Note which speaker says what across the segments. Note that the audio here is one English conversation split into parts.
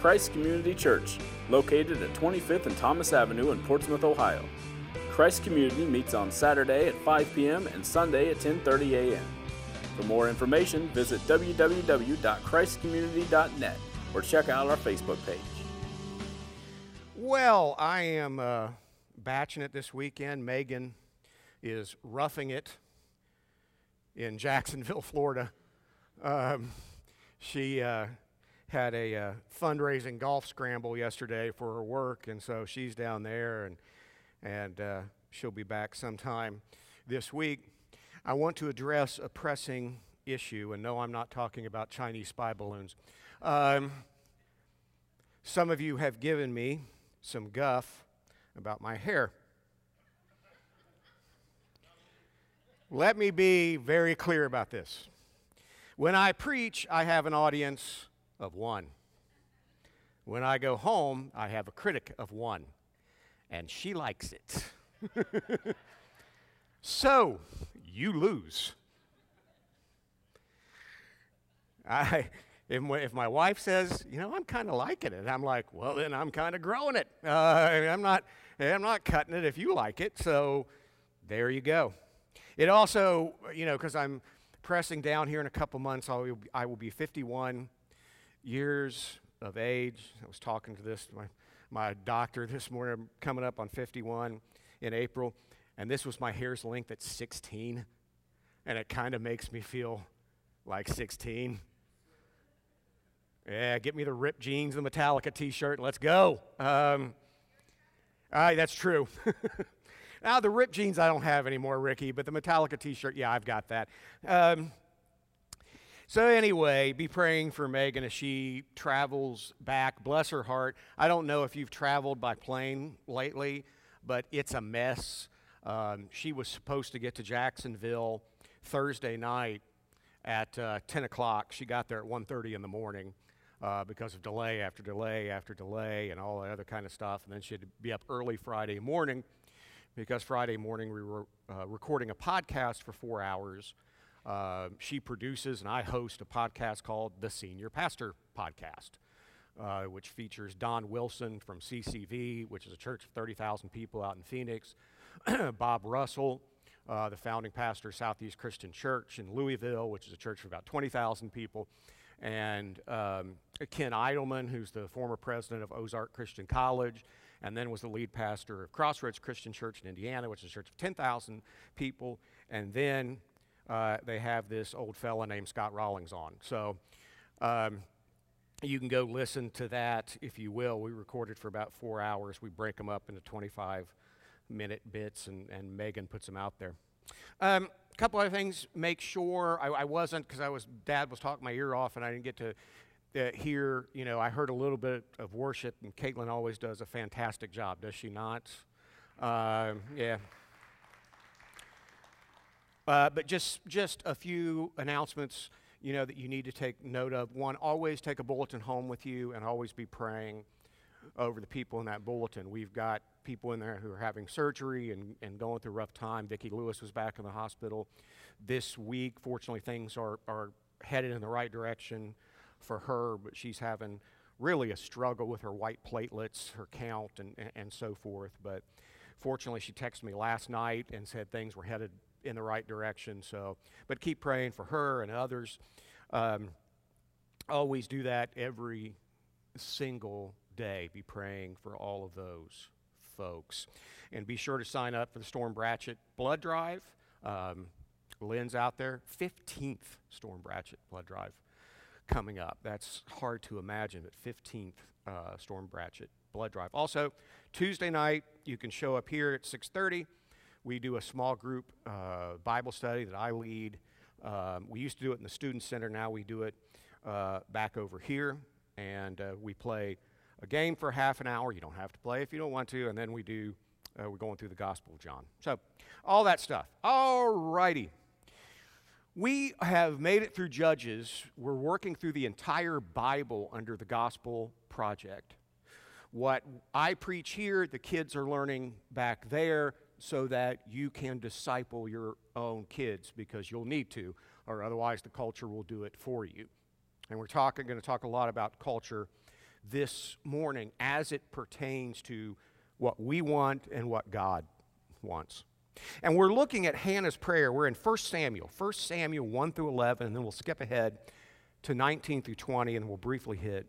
Speaker 1: Christ Community Church, located at 25th and Thomas Avenue in Portsmouth, Ohio. Christ Community meets on Saturday at 5 p.m. and Sunday at 10:30 a.m. For more information, visit www.christcommunity.net or check out our Facebook page.
Speaker 2: Well, I am uh, batching it this weekend. Megan is roughing it in Jacksonville, Florida. Um, she uh, had a uh, fundraising golf scramble yesterday for her work, and so she's down there, and and uh, she'll be back sometime this week. I want to address a pressing issue, and no, I'm not talking about Chinese spy balloons. Um, some of you have given me some guff about my hair. Let me be very clear about this. When I preach, I have an audience of one. When I go home, I have a critic of one, and she likes it. so, you lose. I, if, if my wife says, you know, I'm kind of liking it, I'm like, well, then I'm kind of growing it. Uh, I'm, not, I'm not cutting it if you like it. So there you go. It also, you know, because I'm pressing down here in a couple months, I will, I will be 51 years of age. I was talking to this, my, my doctor this morning, coming up on 51 in April, and this was my hair's length at 16, and it kind of makes me feel like 16. Yeah, get me the ripped jeans, the Metallica t shirt, and let's go. Um, that's true. now, the ripped jeans I don't have anymore, Ricky, but the Metallica t shirt, yeah, I've got that. Um, so, anyway, be praying for Megan as she travels back. Bless her heart. I don't know if you've traveled by plane lately, but it's a mess. Um, she was supposed to get to Jacksonville Thursday night at uh, 10 o'clock. She got there at 1.30 in the morning uh, because of delay after delay after delay and all that other kind of stuff. And then she had to be up early Friday morning because Friday morning we were uh, recording a podcast for four hours. Uh, she produces and I host a podcast called the Senior Pastor Podcast, uh, which features Don Wilson from CCV, which is a church of 30,000 people out in Phoenix, Bob Russell, uh, the founding pastor of Southeast Christian Church in Louisville, which is a church of about 20,000 people, and um, Ken Idleman, who's the former president of Ozark Christian College, and then was the lead pastor of Crossroads Christian Church in Indiana, which is a church of 10,000 people. And then uh, they have this old fella named Scott Rawlings on. So um, you can go listen to that if you will. We recorded for about four hours. We break them up into 25 minute bits, and, and Megan puts them out there. Um, couple other things. Make sure I, I wasn't because I was dad was talking my ear off and I didn't get to uh, hear. You know, I heard a little bit of worship, and Caitlin always does a fantastic job, does she not? Uh, yeah. Uh, but just just a few announcements. You know that you need to take note of. One, always take a bulletin home with you, and always be praying over the people in that bulletin. We've got people in there who are having surgery and, and going through a rough time. Vicki Lewis was back in the hospital this week. Fortunately, things are, are headed in the right direction for her, but she's having really a struggle with her white platelets, her count, and, and, and so forth. But fortunately, she texted me last night and said things were headed in the right direction. So, but keep praying for her and others. Um, always do that every single day. Be praying for all of those folks. And be sure to sign up for the Storm Bratchett Blood Drive. Um, Lynn's out there. 15th Storm Bratchett Blood Drive coming up. That's hard to imagine, but 15th uh, Storm Bratchett Blood Drive. Also, Tuesday night, you can show up here at 6.30. We do a small group uh, Bible study that I lead. Um, we used to do it in the Student Center. Now we do it uh, back over here. And uh, we play a game for half an hour. You don't have to play if you don't want to. And then we do, uh, we're going through the Gospel of John. So, all that stuff. All righty. We have made it through Judges. We're working through the entire Bible under the Gospel Project. What I preach here, the kids are learning back there so that you can disciple your own kids because you'll need to, or otherwise the culture will do it for you. And we're talking, going to talk a lot about culture this morning as it pertains to what we want and what God wants. And we're looking at Hannah's prayer. We're in 1 Samuel, 1 Samuel 1 through 11, and then we'll skip ahead to 19 through 20, and we'll briefly hit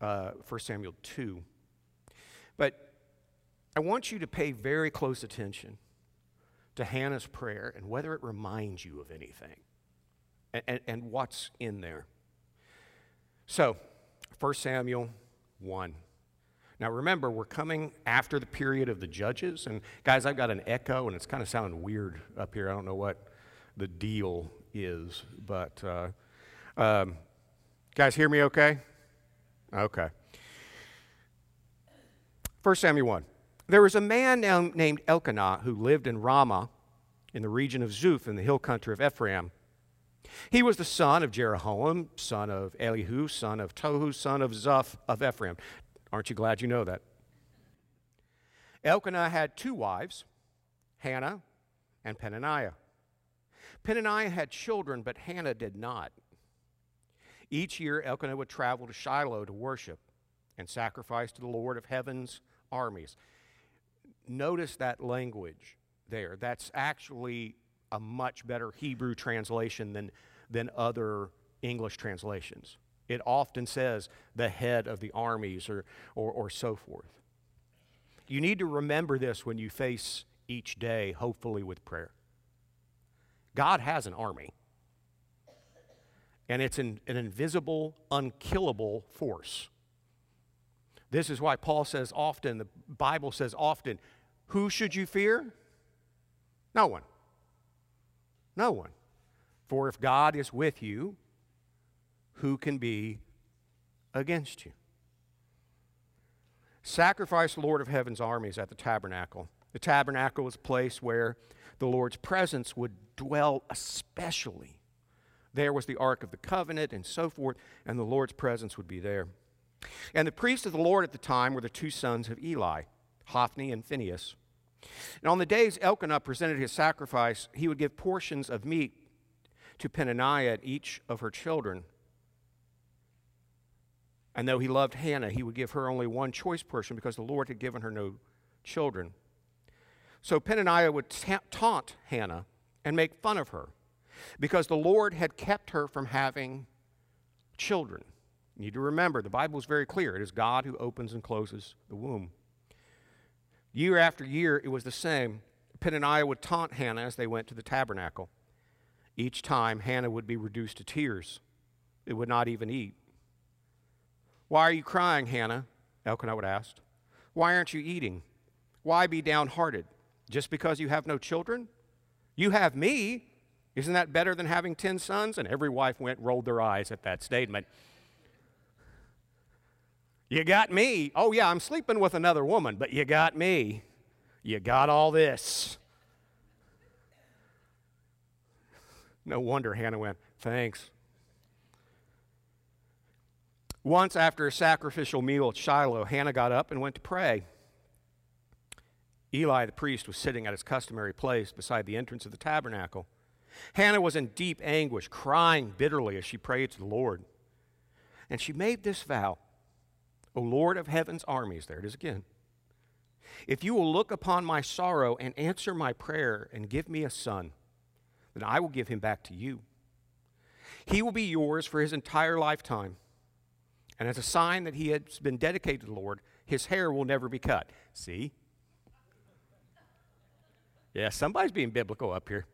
Speaker 2: uh, 1 Samuel 2. But I want you to pay very close attention to Hannah's prayer and whether it reminds you of anything and, and, and what's in there. So, 1 Samuel 1. Now remember, we're coming after the period of the judges. And guys, I've got an echo, and it's kind of sounding weird up here. I don't know what the deal is, but uh, um, guys, hear me okay? Okay. 1 Samuel 1. There was a man named Elkanah who lived in Ramah in the region of Zuph in the hill country of Ephraim. He was the son of Jeroham, son of Elihu, son of Tohu, son of Zuph of Ephraim. Aren't you glad you know that? Elkanah had two wives, Hannah and Peninnah. Peninnah had children, but Hannah did not. Each year, Elkanah would travel to Shiloh to worship and sacrifice to the Lord of heaven's armies. Notice that language there. That's actually a much better Hebrew translation than, than other English translations. It often says the head of the armies or, or, or so forth. You need to remember this when you face each day, hopefully with prayer. God has an army, and it's an, an invisible, unkillable force. This is why Paul says often, the Bible says often, who should you fear? No one. No one. For if God is with you, who can be against you? Sacrifice the Lord of heaven's armies at the tabernacle. The tabernacle was a place where the Lord's presence would dwell especially. There was the Ark of the Covenant and so forth, and the Lord's presence would be there. And the priests of the Lord at the time were the two sons of Eli, Hophni and Phinehas. And on the days Elkanah presented his sacrifice, he would give portions of meat to Peninnah at each of her children. And though he loved Hannah, he would give her only one choice portion because the Lord had given her no children. So Peninnah would ta- taunt Hannah and make fun of her because the Lord had kept her from having children. You need to remember, the Bible is very clear. It is God who opens and closes the womb. Year after year, it was the same. Peninnah would taunt Hannah as they went to the tabernacle. Each time, Hannah would be reduced to tears. It would not even eat. Why are you crying, Hannah? Elkanah would ask. Why aren't you eating? Why be downhearted? Just because you have no children? You have me. Isn't that better than having 10 sons? And every wife went rolled their eyes at that statement. You got me. Oh, yeah, I'm sleeping with another woman, but you got me. You got all this. No wonder Hannah went, Thanks. Once after a sacrificial meal at Shiloh, Hannah got up and went to pray. Eli the priest was sitting at his customary place beside the entrance of the tabernacle. Hannah was in deep anguish, crying bitterly as she prayed to the Lord. And she made this vow O Lord of heaven's armies, there it is again. If you will look upon my sorrow and answer my prayer and give me a son, then I will give him back to you. He will be yours for his entire lifetime and as a sign that he has been dedicated to the Lord, his hair will never be cut. See? Yeah, somebody's being biblical up here.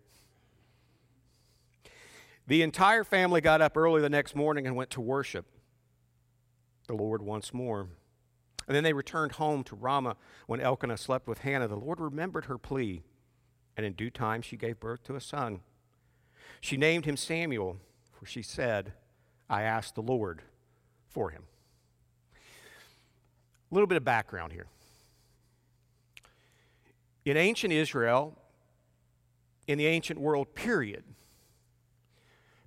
Speaker 2: The entire family got up early the next morning and went to worship the Lord once more. And then they returned home to Ramah when Elkanah slept with Hannah. The Lord remembered her plea, and in due time she gave birth to a son. She named him Samuel, for she said, I asked the Lord for him. A little bit of background here. In ancient Israel, in the ancient world, period,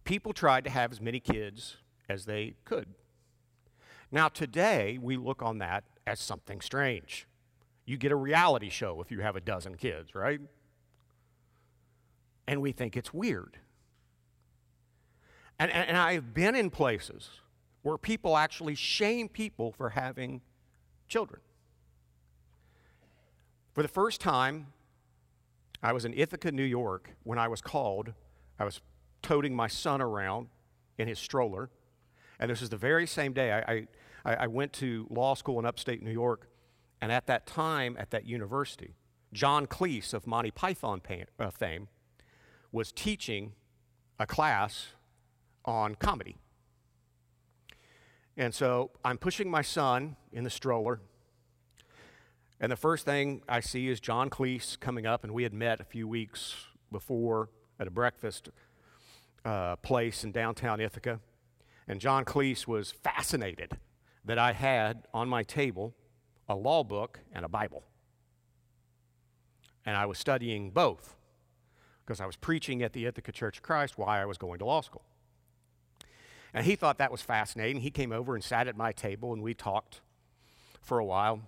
Speaker 2: people tried to have as many kids as they could. Now, today, we look on that as something strange. You get a reality show if you have a dozen kids, right? And we think it's weird. And, and, and I've been in places where people actually shame people for having children. For the first time, I was in Ithaca, New York, when I was called. I was toting my son around in his stroller. And this is the very same day I, I, I went to law school in upstate New York. And at that time, at that university, John Cleese of Monty Python uh, fame was teaching a class on comedy. And so I'm pushing my son in the stroller. And the first thing I see is John Cleese coming up, and we had met a few weeks before at a breakfast uh, place in downtown Ithaca. And John Cleese was fascinated that I had on my table a law book and a Bible. And I was studying both because I was preaching at the Ithaca Church of Christ while I was going to law school. And he thought that was fascinating. He came over and sat at my table and we talked for a while.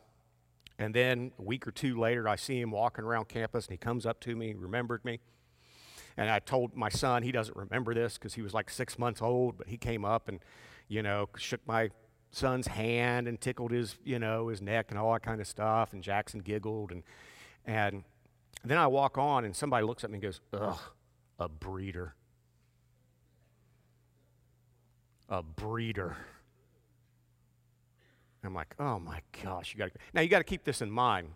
Speaker 2: And then a week or two later, I see him walking around campus and he comes up to me, remembered me. And I told my son, he doesn't remember this because he was like six months old, but he came up and, you know, shook my son's hand and tickled his, you know, his neck and all that kind of stuff. And Jackson giggled. And, and then I walk on, and somebody looks at me and goes, Ugh, a breeder. A breeder. I'm like, oh my gosh, you got to. Now you got to keep this in mind.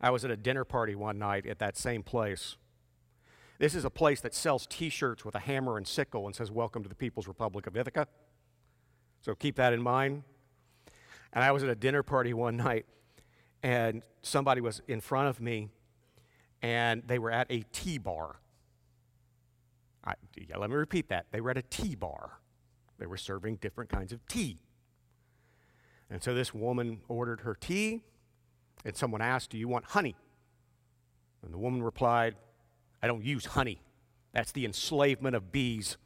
Speaker 2: I was at a dinner party one night at that same place. This is a place that sells t shirts with a hammer and sickle and says, Welcome to the People's Republic of Ithaca. So keep that in mind. And I was at a dinner party one night, and somebody was in front of me and they were at a tea bar. I, yeah, let me repeat that. They were at a tea bar. They were serving different kinds of tea. And so this woman ordered her tea, and someone asked, Do you want honey? And the woman replied, I don't use honey. That's the enslavement of bees.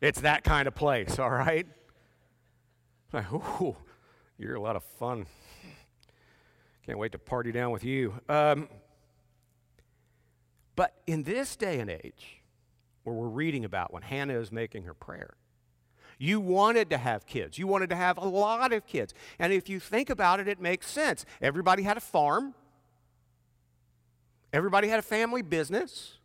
Speaker 2: It's that kind of place, all right? Like, ooh, you're a lot of fun. Can't wait to party down with you. Um, but in this day and age, where we're reading about when Hannah is making her prayer, you wanted to have kids. You wanted to have a lot of kids. And if you think about it, it makes sense. Everybody had a farm, everybody had a family business.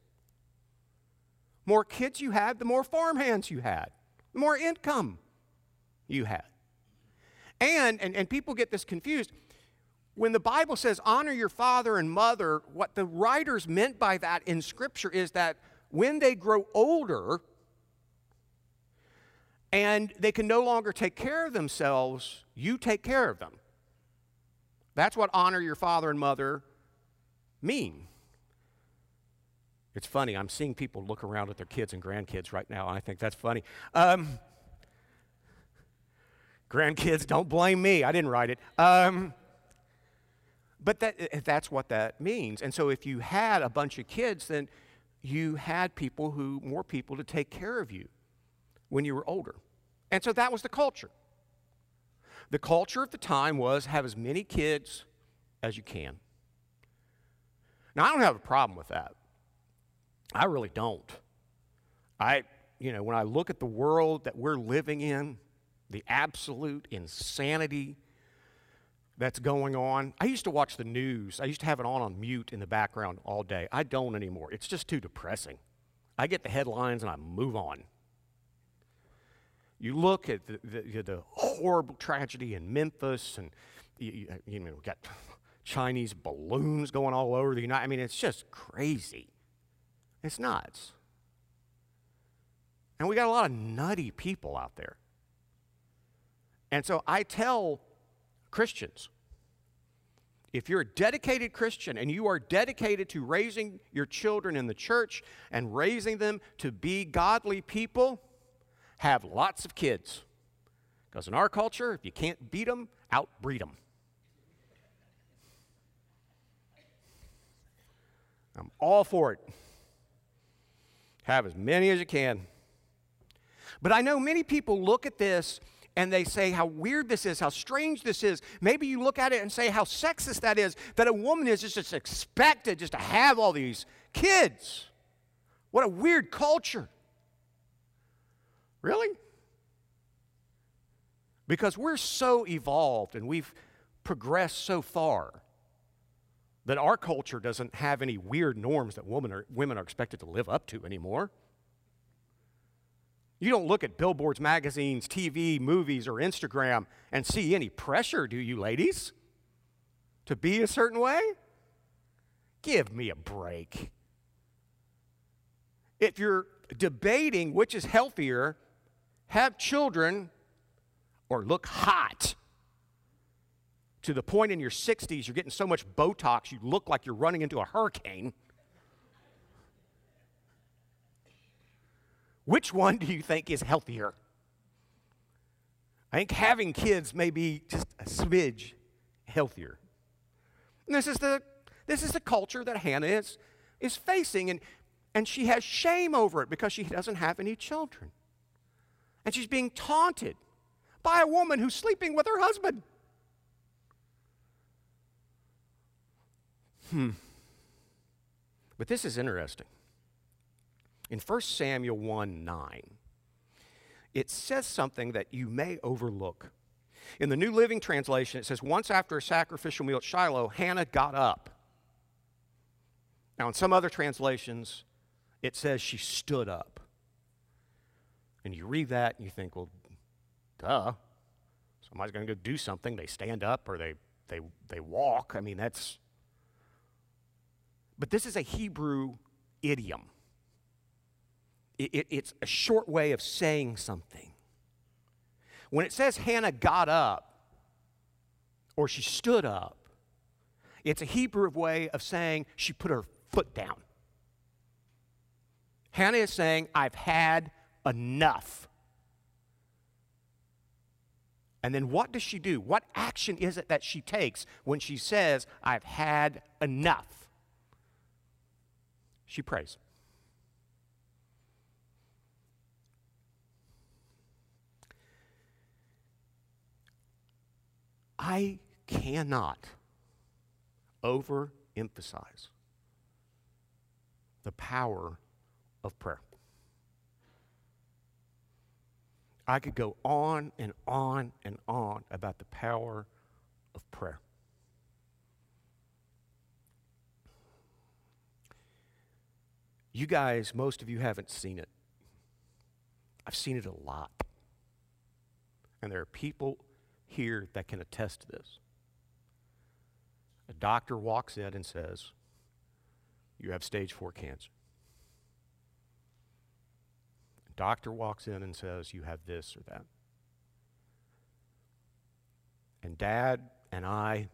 Speaker 2: More kids you had, the more farm hands you had, the more income you had. And, and, and people get this confused when the Bible says honor your father and mother, what the writers meant by that in Scripture is that when they grow older and they can no longer take care of themselves, you take care of them. That's what honor your father and mother mean. It's funny, I'm seeing people look around at their kids and grandkids right now, and I think that's funny. Um, grandkids, don't blame me. I didn't write it. Um, but that, eh, that's what that means. And so if you had a bunch of kids, then you had people who, more people to take care of you when you were older. And so that was the culture. The culture of the time was have as many kids as you can. Now, I don't have a problem with that. I really don't. I, you know, when I look at the world that we're living in, the absolute insanity that's going on. I used to watch the news. I used to have it on on mute in the background all day. I don't anymore. It's just too depressing. I get the headlines and I move on. You look at the, the, the horrible tragedy in Memphis, and you, you know, got Chinese balloons going all over the United. I mean, it's just crazy. It's nuts. And we got a lot of nutty people out there. And so I tell Christians. If you're a dedicated Christian and you are dedicated to raising your children in the church and raising them to be godly people, have lots of kids. Because in our culture, if you can't beat them, outbreed them. I'm all for it. Have as many as you can. But I know many people look at this and they say how weird this is, how strange this is. Maybe you look at it and say how sexist that is, that a woman is just expected just to have all these kids. What a weird culture. Really? Because we're so evolved and we've progressed so far that our culture doesn't have any weird norms that women are, women are expected to live up to anymore. You don't look at billboards, magazines, TV, movies, or Instagram and see any pressure, do you, ladies? To be a certain way? Give me a break. If you're debating which is healthier, have children or look hot to the point in your 60s you're getting so much Botox you look like you're running into a hurricane. Which one do you think is healthier? I think having kids may be just a smidge healthier. And this is the this is the culture that Hannah is, is facing, and, and she has shame over it because she doesn't have any children. And she's being taunted by a woman who's sleeping with her husband. Hmm. But this is interesting. In 1 Samuel 1 9, it says something that you may overlook. In the New Living Translation, it says, Once after a sacrificial meal at Shiloh, Hannah got up. Now, in some other translations, it says she stood up. And you read that and you think, well, duh. Somebody's going to go do something. They stand up or they, they, they walk. I mean, that's. But this is a Hebrew idiom. It, it, it's a short way of saying something. When it says Hannah got up or she stood up, it's a Hebrew way of saying she put her foot down. Hannah is saying, I've had enough. And then what does she do? What action is it that she takes when she says, I've had enough? She prays. I cannot overemphasize the power of prayer. I could go on and on and on about the power of prayer. You guys, most of you haven't seen it. I've seen it a lot. And there are people here that can attest to this. A doctor walks in and says, You have stage four cancer. A doctor walks in and says, You have this or that. And dad and I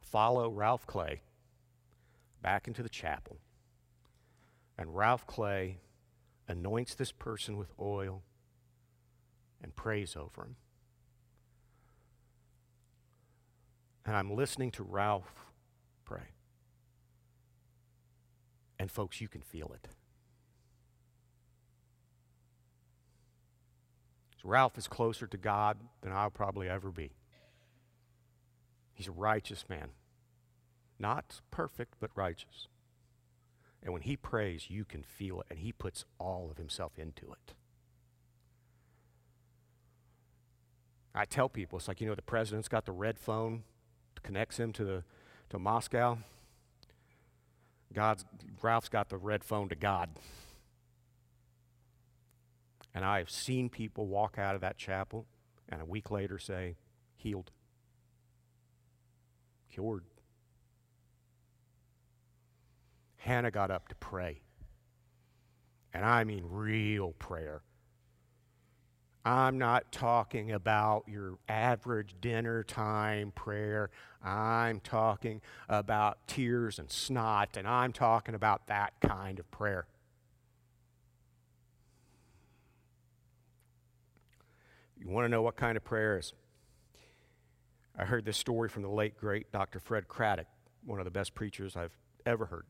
Speaker 2: follow Ralph Clay back into the chapel. And Ralph Clay anoints this person with oil and prays over him. And I'm listening to Ralph pray. And folks, you can feel it. Ralph is closer to God than I'll probably ever be. He's a righteous man. Not perfect, but righteous. And when he prays, you can feel it, and he puts all of himself into it. I tell people, it's like, you know, the president's got the red phone, connects him to, the, to Moscow. God's, Ralph's got the red phone to God. And I have seen people walk out of that chapel and a week later say, healed, cured. Hannah got up to pray. And I mean real prayer. I'm not talking about your average dinner time prayer. I'm talking about tears and snot, and I'm talking about that kind of prayer. You want to know what kind of prayer is? I heard this story from the late, great Dr. Fred Craddock, one of the best preachers I've ever heard.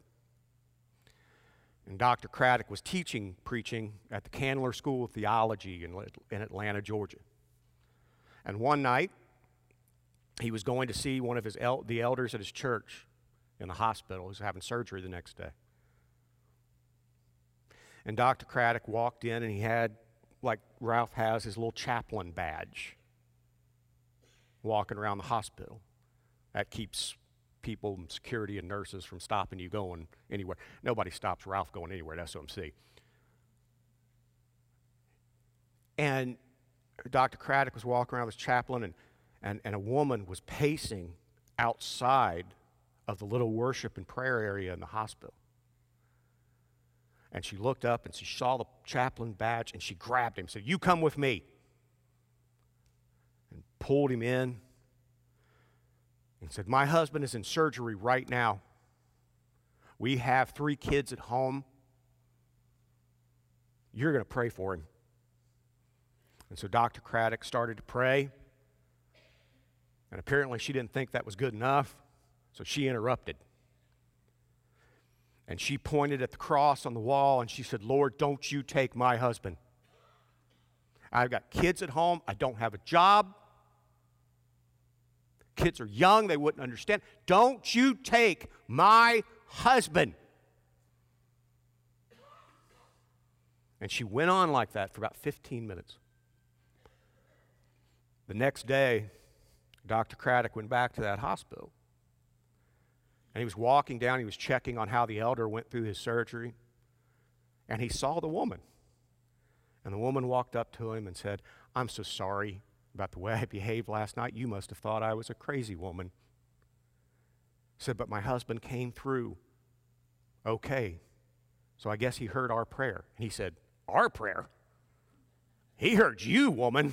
Speaker 2: And Dr. Craddock was teaching preaching at the Candler School of Theology in, in Atlanta, Georgia. And one night, he was going to see one of his el- the elders at his church in the hospital. He was having surgery the next day. And Dr. Craddock walked in and he had like Ralph has his little chaplain badge walking around the hospital. That keeps people, security, and nurses from stopping you going anywhere. Nobody stops Ralph going anywhere at SOMC. And Dr. Craddock was walking around with his chaplain, and, and, and a woman was pacing outside of the little worship and prayer area in the hospital. And she looked up and she saw the chaplain badge and she grabbed him said, You come with me. And pulled him in and said, My husband is in surgery right now. We have three kids at home. You're going to pray for him. And so Dr. Craddock started to pray. And apparently she didn't think that was good enough, so she interrupted. And she pointed at the cross on the wall and she said, Lord, don't you take my husband. I've got kids at home. I don't have a job. Kids are young, they wouldn't understand. Don't you take my husband. And she went on like that for about 15 minutes. The next day, Dr. Craddock went back to that hospital. And he was walking down, he was checking on how the elder went through his surgery. And he saw the woman. And the woman walked up to him and said, I'm so sorry about the way I behaved last night. You must have thought I was a crazy woman. Said, but my husband came through okay. So I guess he heard our prayer. And he said, Our prayer? He heard you, woman.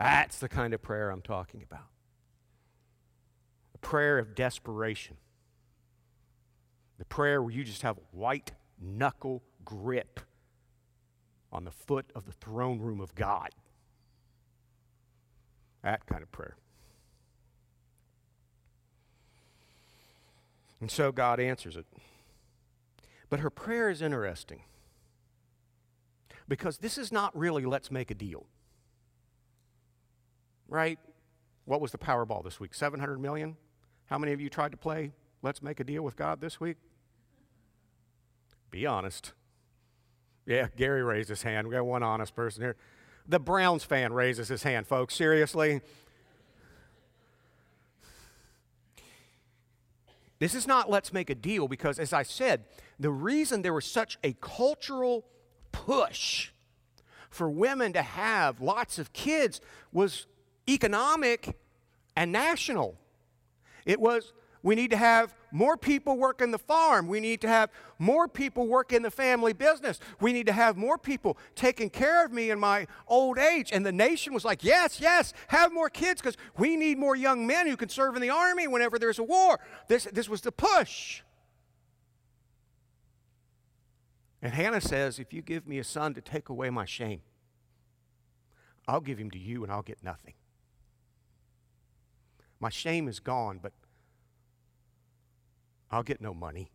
Speaker 2: That's the kind of prayer I'm talking about. A prayer of desperation. The prayer where you just have white knuckle grip on the foot of the throne room of God. That kind of prayer. And so God answers it. But her prayer is interesting because this is not really let's make a deal. Right? What was the Powerball this week? 700 million? How many of you tried to play let's make a deal with God this week? Be honest. Yeah, Gary raised his hand. We got one honest person here. The Browns fan raises his hand, folks. Seriously? This is not let's make a deal because, as I said, the reason there was such a cultural push for women to have lots of kids was economic and national. It was we need to have more people work in the farm. We need to have more people work in the family business. We need to have more people taking care of me in my old age. And the nation was like, yes, yes, have more kids because we need more young men who can serve in the army whenever there's a war. This, this was the push. And Hannah says, if you give me a son to take away my shame, I'll give him to you and I'll get nothing. My shame is gone, but I'll get no money.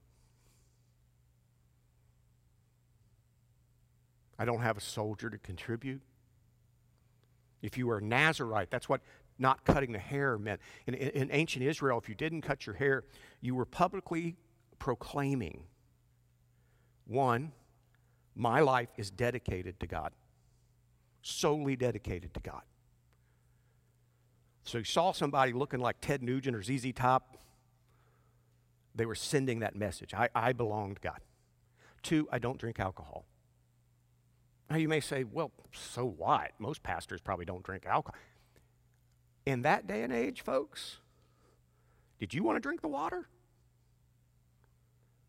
Speaker 2: I don't have a soldier to contribute. If you were a Nazarite, that's what not cutting the hair meant. In, in, ancient Israel, if you didn't cut your hair, you were publicly proclaiming one, my life is dedicated to God, solely dedicated to God. So you saw somebody looking like Ted Nugent or ZZ Top, they were sending that message. I, I belong to God. Two, I don't drink alcohol. Now you may say, well, so what? Most pastors probably don't drink alcohol. In that day and age, folks, did you want to drink the water?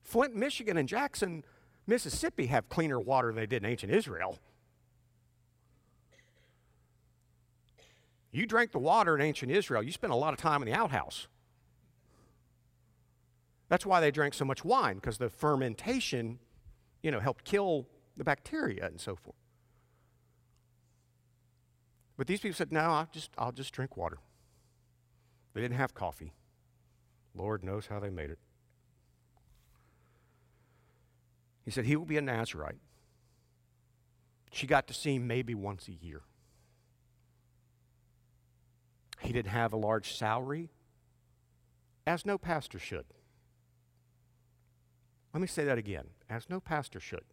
Speaker 2: Flint, Michigan, and Jackson, Mississippi have cleaner water than they did in ancient Israel. You drank the water in ancient Israel, you spent a lot of time in the outhouse. That's why they drank so much wine, because the fermentation, you know, helped kill the bacteria and so forth. But these people said, no, I'll just, I'll just drink water. They didn't have coffee. Lord knows how they made it. He said, He will be a Nazarite. She got to see him maybe once a year. He didn't have a large salary, as no pastor should. Let me say that again, as no pastor should.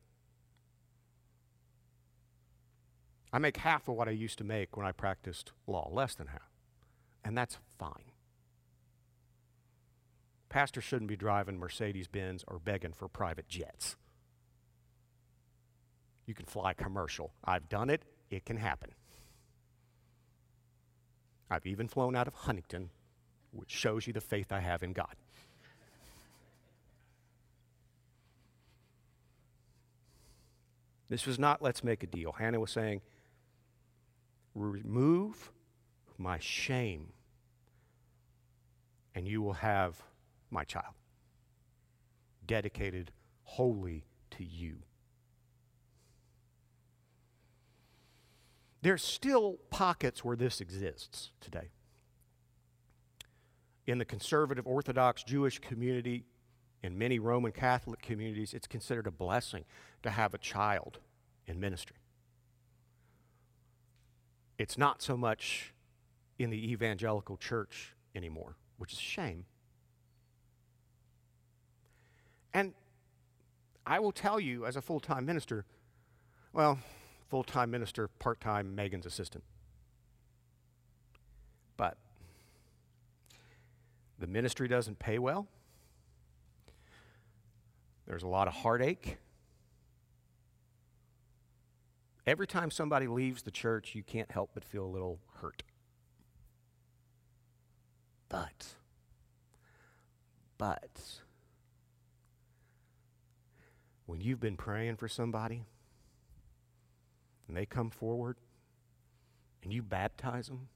Speaker 2: I make half of what I used to make when I practiced law, less than half. And that's fine. Pastors shouldn't be driving Mercedes Benz or begging for private jets. You can fly commercial. I've done it, it can happen. I've even flown out of Huntington, which shows you the faith I have in God. This was not let's make a deal. Hannah was saying, remove my shame, and you will have my child, dedicated wholly to you. There's still pockets where this exists today. In the conservative Orthodox Jewish community, in many Roman Catholic communities, it's considered a blessing to have a child in ministry. It's not so much in the evangelical church anymore, which is a shame. And I will tell you, as a full time minister, well, full time minister, part time Megan's assistant. But the ministry doesn't pay well. There's a lot of heartache. Every time somebody leaves the church, you can't help but feel a little hurt. But, but, when you've been praying for somebody, and they come forward and you baptize them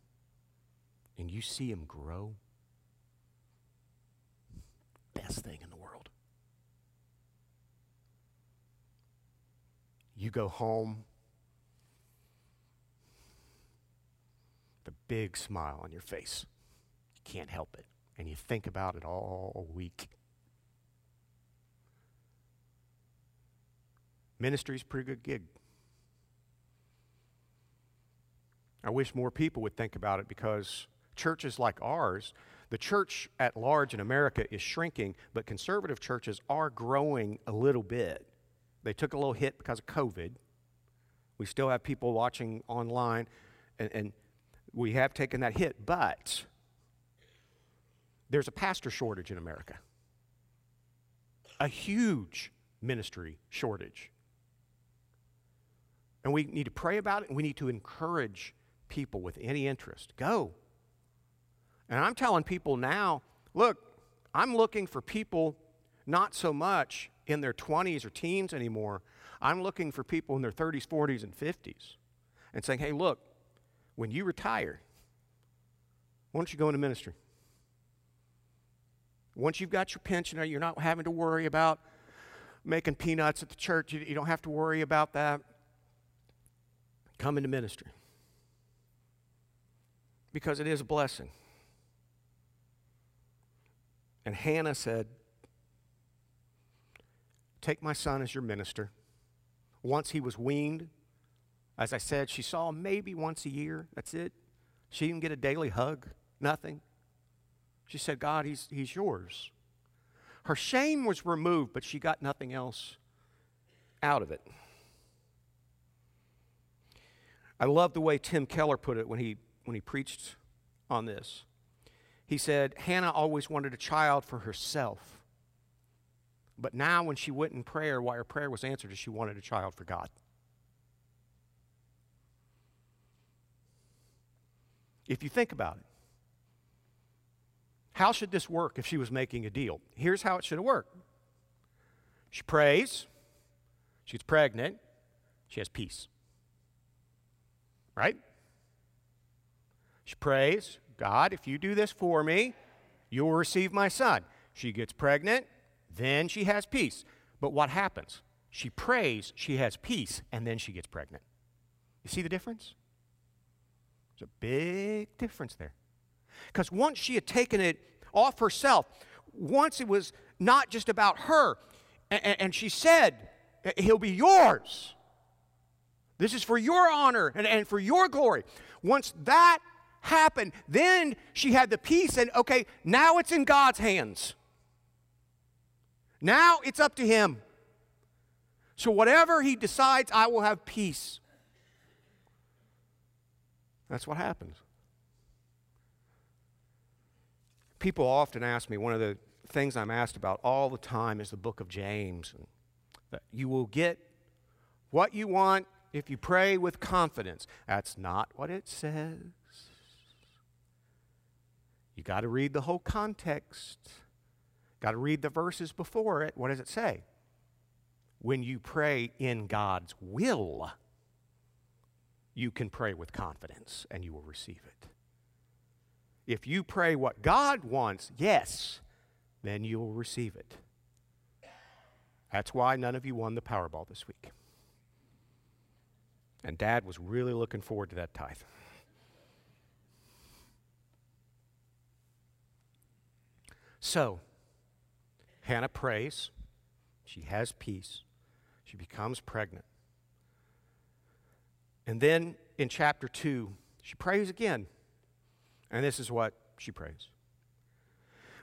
Speaker 2: and you see them grow, best thing in the world. You go home, the big smile on your face. You can't help it. And you think about it all week. Ministry's a pretty good gig. I wish more people would think about it because churches like ours, the church at large in America is shrinking, but conservative churches are growing a little bit. They took a little hit because of COVID. We still have people watching online, and, and we have taken that hit, but there's a pastor shortage in America, a huge ministry shortage. And we need to pray about it, and we need to encourage people with any interest. Go. And I'm telling people now look, I'm looking for people not so much in their 20s or teens anymore. I'm looking for people in their 30s, 40s, and 50s and saying, hey, look, when you retire, why don't you go into ministry? Once you've got your pension, you're not having to worry about making peanuts at the church. You, don't have to worry about that. Come into ministry because it is a blessing. And Hannah said, Take my son as your minister. Once he was weaned, as I said, she saw him maybe once a year. That's it. She didn't get a daily hug, nothing. She said, God, he's, he's yours. Her shame was removed, but she got nothing else out of it. I love the way Tim Keller put it when he when he preached on this. He said, Hannah always wanted a child for herself. But now, when she went in prayer, why her prayer was answered is she wanted a child for God. If you think about it, how should this work if she was making a deal? Here's how it should have worked she prays, she gets pregnant, she has peace. Right? She prays, God, if you do this for me, you'll receive my son. She gets pregnant, then she has peace. But what happens? She prays, she has peace, and then she gets pregnant. You see the difference? There's a big difference there. Because once she had taken it off herself, once it was not just about her, and, and she said, He'll be yours. This is for your honor and, and for your glory. Once that happened. Then she had the peace, and okay, now it's in God's hands. Now it's up to Him. So, whatever He decides, I will have peace. That's what happens. People often ask me, one of the things I'm asked about all the time is the book of James. You will get what you want if you pray with confidence. That's not what it says. You got to read the whole context. Got to read the verses before it. What does it say? When you pray in God's will, you can pray with confidence and you will receive it. If you pray what God wants, yes, then you will receive it. That's why none of you won the Powerball this week. And Dad was really looking forward to that tithe. So, Hannah prays. She has peace. She becomes pregnant. And then in chapter 2, she prays again. And this is what she prays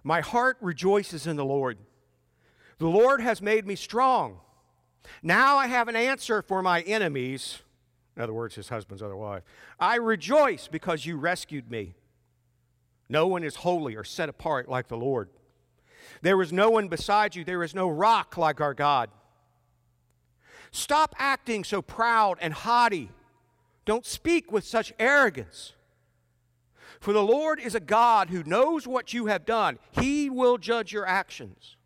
Speaker 2: My heart rejoices in the Lord. The Lord has made me strong. Now I have an answer for my enemies. In other words, his husband's other wife. I rejoice because you rescued me. No one is holy or set apart like the Lord. There is no one beside you. There is no rock like our God. Stop acting so proud and haughty. Don't speak with such arrogance. For the Lord is a God who knows what you have done, He will judge your actions.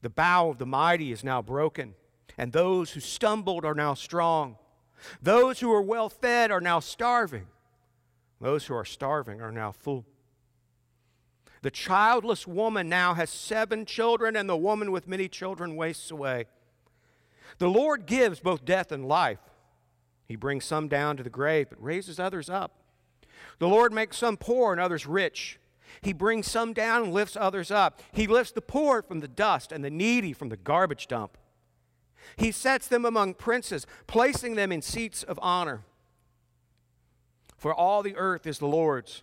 Speaker 2: The bow of the mighty is now broken, and those who stumbled are now strong. Those who are well fed are now starving. Those who are starving are now full. The childless woman now has seven children, and the woman with many children wastes away. The Lord gives both death and life. He brings some down to the grave, but raises others up. The Lord makes some poor and others rich. He brings some down and lifts others up. He lifts the poor from the dust and the needy from the garbage dump. He sets them among princes, placing them in seats of honor. For all the earth is the Lord's,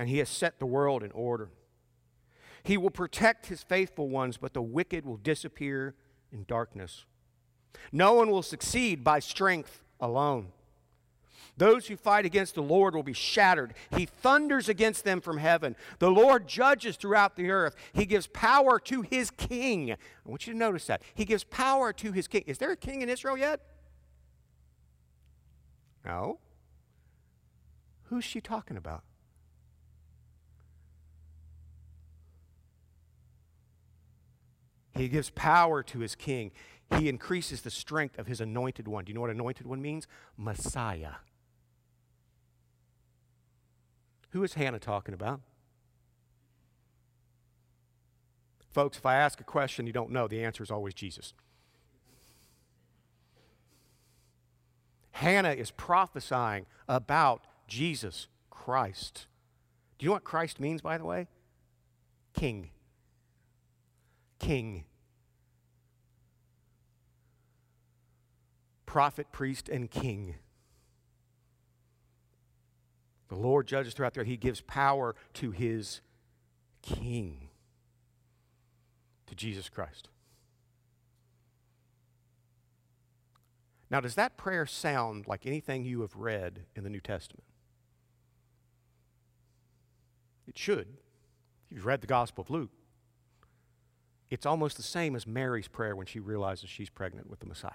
Speaker 2: and he has set the world in order. He will protect his faithful ones, but the wicked will disappear in darkness. No one will succeed by strength alone. Those who fight against the Lord will be shattered. He thunders against them from heaven. The Lord judges throughout the earth. He gives power to his king. I want you to notice that. He gives power to his king. Is there a king in Israel yet? No. Who's she talking about? He gives power to his king. He increases the strength of his anointed one. Do you know what anointed one means? Messiah. Who is Hannah talking about? Folks, if I ask a question you don't know, the answer is always Jesus. Hannah is prophesying about Jesus Christ. Do you know what Christ means, by the way? King. King. Prophet, priest, and king. The Lord judges throughout the earth. He gives power to his king, to Jesus Christ. Now, does that prayer sound like anything you have read in the New Testament? It should. You've read the Gospel of Luke, it's almost the same as Mary's prayer when she realizes she's pregnant with the Messiah.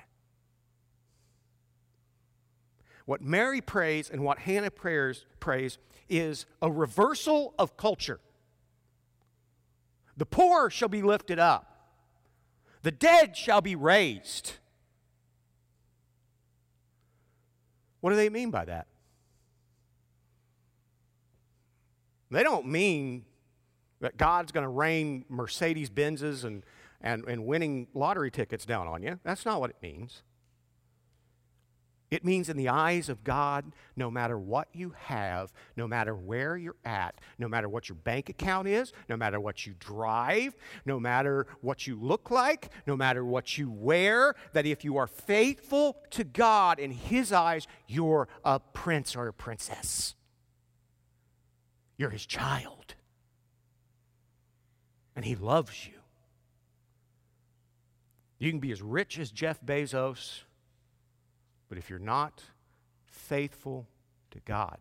Speaker 2: What Mary prays and what Hannah prays, prays is a reversal of culture. The poor shall be lifted up, the dead shall be raised. What do they mean by that? They don't mean that God's going to rain Mercedes Benzes and, and, and winning lottery tickets down on you. That's not what it means. It means, in the eyes of God, no matter what you have, no matter where you're at, no matter what your bank account is, no matter what you drive, no matter what you look like, no matter what you wear, that if you are faithful to God in His eyes, you're a prince or a princess. You're His child. And He loves you. You can be as rich as Jeff Bezos but if you're not faithful to God,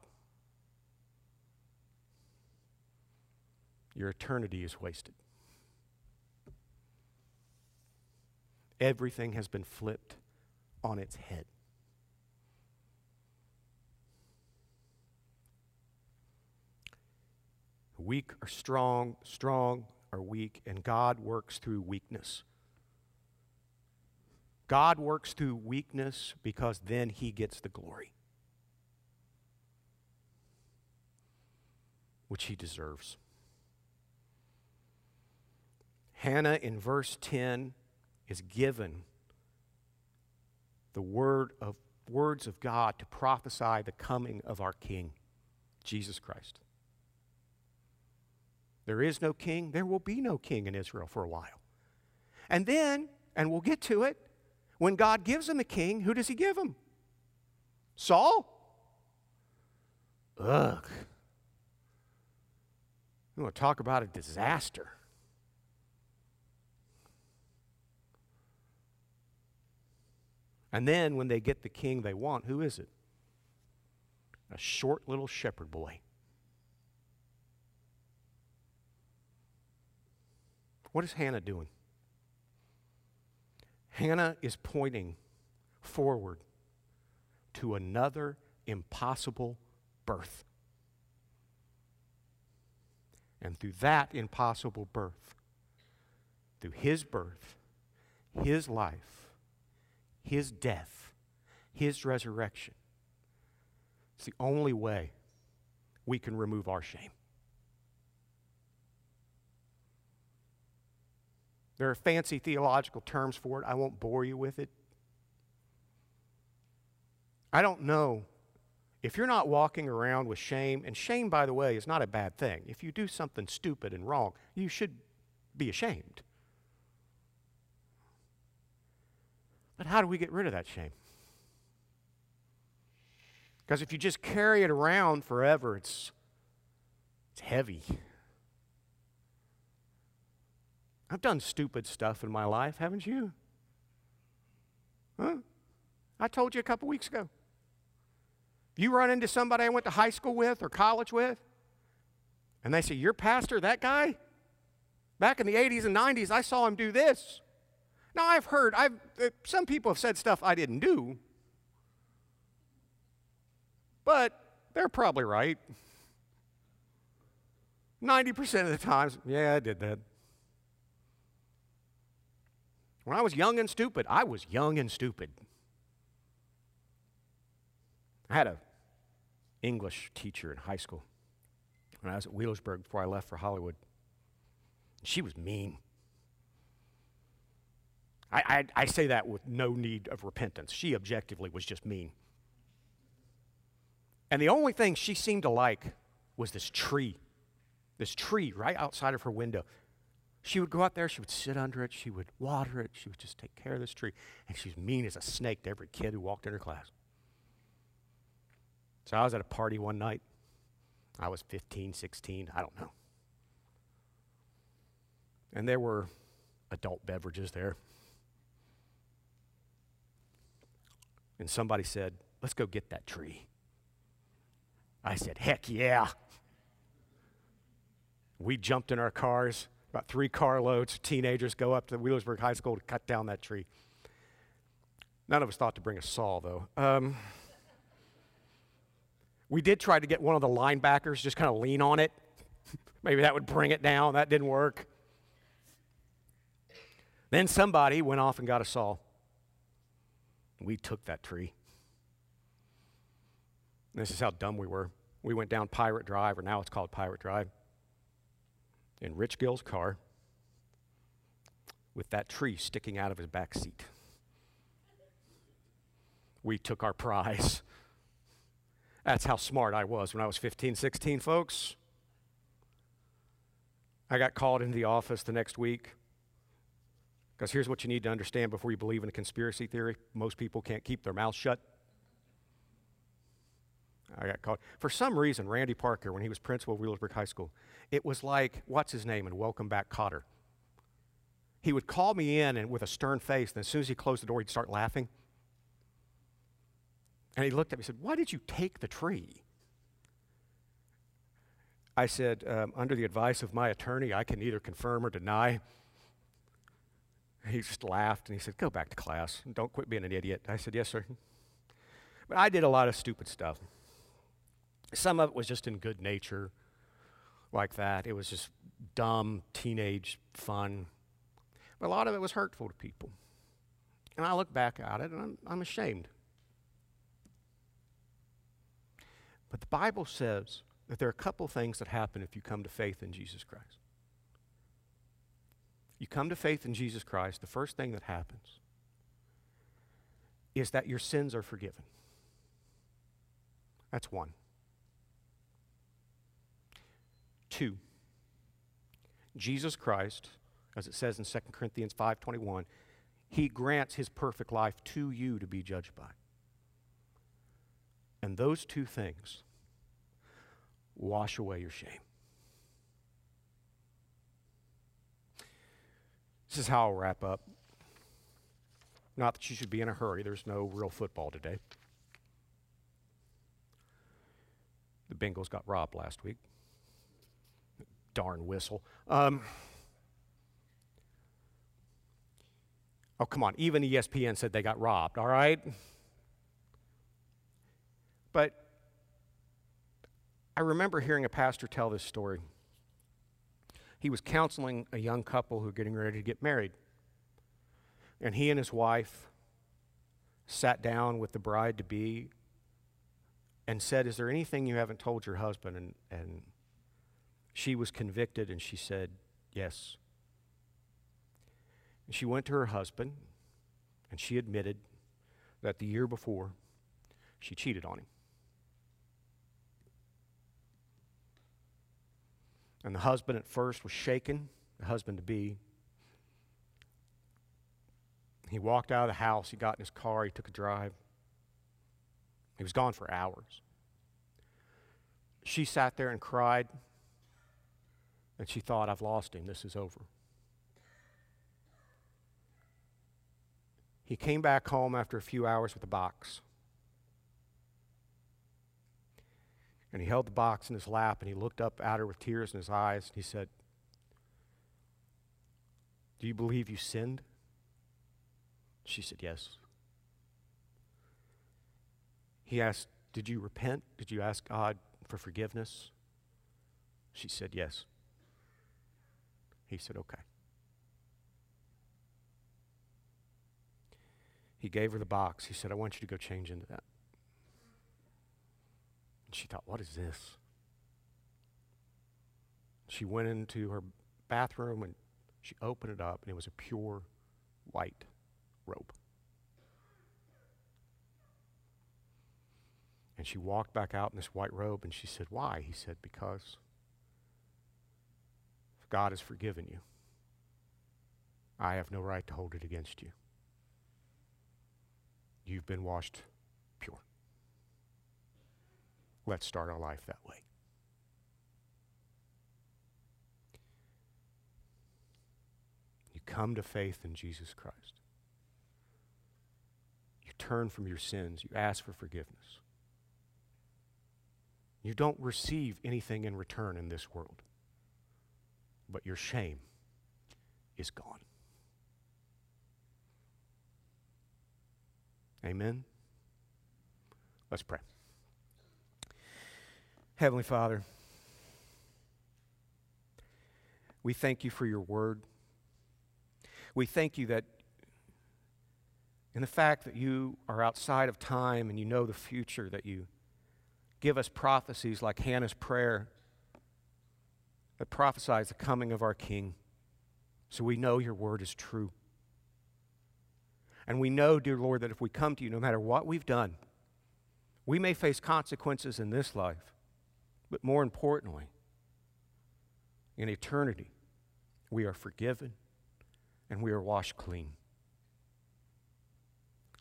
Speaker 2: your eternity is wasted. Everything has been flipped on its head. Weak or strong, strong or weak, and God works through weakness. God works through weakness because then he gets the glory, which he deserves. Hannah in verse 10 is given the word of words of God to prophesy the coming of our king, Jesus Christ. There is no king, there will be no king in Israel for a while. And then, and we'll get to it, when God gives him a king, who does he give him? Saul? Ugh. You want to talk about a disaster. And then when they get the king they want, who is it? A short little shepherd boy. What is Hannah doing? Hannah is pointing forward to another impossible birth. And through that impossible birth, through his birth, his life, his death, his resurrection. It's the only way we can remove our shame. There are fancy theological terms for it. I won't bore you with it. I don't know if you're not walking around with shame, and shame, by the way, is not a bad thing. If you do something stupid and wrong, you should be ashamed. But how do we get rid of that shame? Because if you just carry it around forever, it's, it's heavy. I've done stupid stuff in my life, haven't you? Huh? I told you a couple weeks ago. You run into somebody I went to high school with or college with, and they say, Your pastor, that guy? Back in the 80s and 90s, I saw him do this. Now, I've heard, I've, uh, some people have said stuff I didn't do, but they're probably right. 90% of the times, yeah, I did that. When I was young and stupid, I was young and stupid. I had a English teacher in high school when I was at Wheelersburg before I left for Hollywood. She was mean. I, I, I say that with no need of repentance. She objectively was just mean. And the only thing she seemed to like was this tree, this tree right outside of her window. She would go out there, she would sit under it, she would water it, she would just take care of this tree. And she's mean as a snake to every kid who walked in her class. So I was at a party one night. I was 15, 16, I don't know. And there were adult beverages there. and somebody said, Let's go get that tree. I said, Heck yeah. We jumped in our cars, about three carloads, of teenagers go up to Wheelersburg High School to cut down that tree. None of us thought to bring a saw, though. Um, we did try to get one of the linebackers, just kind of lean on it. Maybe that would bring it down. That didn't work. Then somebody went off and got a saw. We took that tree. This is how dumb we were. We went down Pirate Drive, or now it's called Pirate Drive, in Rich Gill's car with that tree sticking out of his back seat. We took our prize. That's how smart I was when I was 15, 16, folks. I got called into the office the next week because here's what you need to understand before you believe in a conspiracy theory most people can't keep their mouths shut. I got caught. For some reason, Randy Parker, when he was principal of Wheelersburg High School, it was like, what's his name, and Welcome Back Kotter. He would call me in and with a stern face, and as soon as he closed the door, he'd start laughing. And he looked at me and said, Why did you take the tree? I said, um, Under the advice of my attorney, I can neither confirm or deny. He just laughed and he said, Go back to class. Don't quit being an idiot. I said, Yes, sir. But I did a lot of stupid stuff. Some of it was just in good nature, like that. It was just dumb teenage fun. But a lot of it was hurtful to people. And I look back at it and I'm, I'm ashamed. But the Bible says that there are a couple things that happen if you come to faith in Jesus Christ. You come to faith in Jesus Christ, the first thing that happens is that your sins are forgiven. That's one. Two, Jesus Christ, as it says in 2 Corinthians 5:21, he grants his perfect life to you to be judged by. And those two things wash away your shame. This is how I'll wrap up. Not that you should be in a hurry, there's no real football today. The Bengals got robbed last week. Darn whistle. Um, oh, come on. Even ESPN said they got robbed, all right? But I remember hearing a pastor tell this story. He was counseling a young couple who were getting ready to get married. And he and his wife sat down with the bride to be and said, Is there anything you haven't told your husband? And, and she was convicted and she said, Yes. And she went to her husband and she admitted that the year before she cheated on him. And the husband at first was shaken, the husband to be. He walked out of the house, he got in his car, he took a drive. He was gone for hours. She sat there and cried, and she thought, I've lost him, this is over. He came back home after a few hours with a box. And he held the box in his lap and he looked up at her with tears in his eyes and he said, Do you believe you sinned? She said, Yes. He asked, Did you repent? Did you ask God for forgiveness? She said, Yes. He said, Okay. He gave her the box. He said, I want you to go change into that. And she thought, what is this? She went into her bathroom and she opened it up, and it was a pure white robe. And she walked back out in this white robe and she said, Why? He said, Because God has forgiven you. I have no right to hold it against you. You've been washed pure. Let's start our life that way. You come to faith in Jesus Christ. You turn from your sins. You ask for forgiveness. You don't receive anything in return in this world, but your shame is gone. Amen. Let's pray. Heavenly Father, we thank you for your word. We thank you that in the fact that you are outside of time and you know the future, that you give us prophecies like Hannah's prayer that prophesies the coming of our King. So we know your word is true. And we know, dear Lord, that if we come to you, no matter what we've done, we may face consequences in this life. But more importantly, in eternity, we are forgiven and we are washed clean.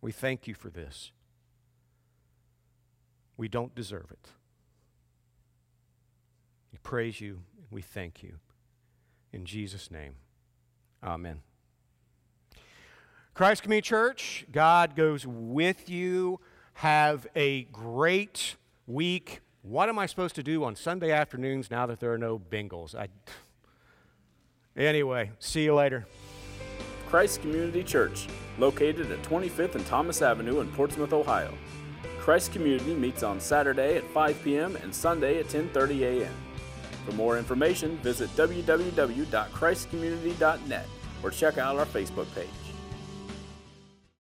Speaker 2: We thank you for this. We don't deserve it. We praise you we thank you. In Jesus' name, amen. Christ Community Church, God goes with you Have a great week. What am I supposed to do on Sunday afternoons now that there are no Bengals? I... Anyway, see you later.
Speaker 1: Christ Community Church, located at 25th and Thomas Avenue in Portsmouth, Ohio. Christ Community meets on Saturday at 5 p.m. and Sunday at 10:30 a.m. For more information, visit www.christcommunity.net or check out our Facebook page.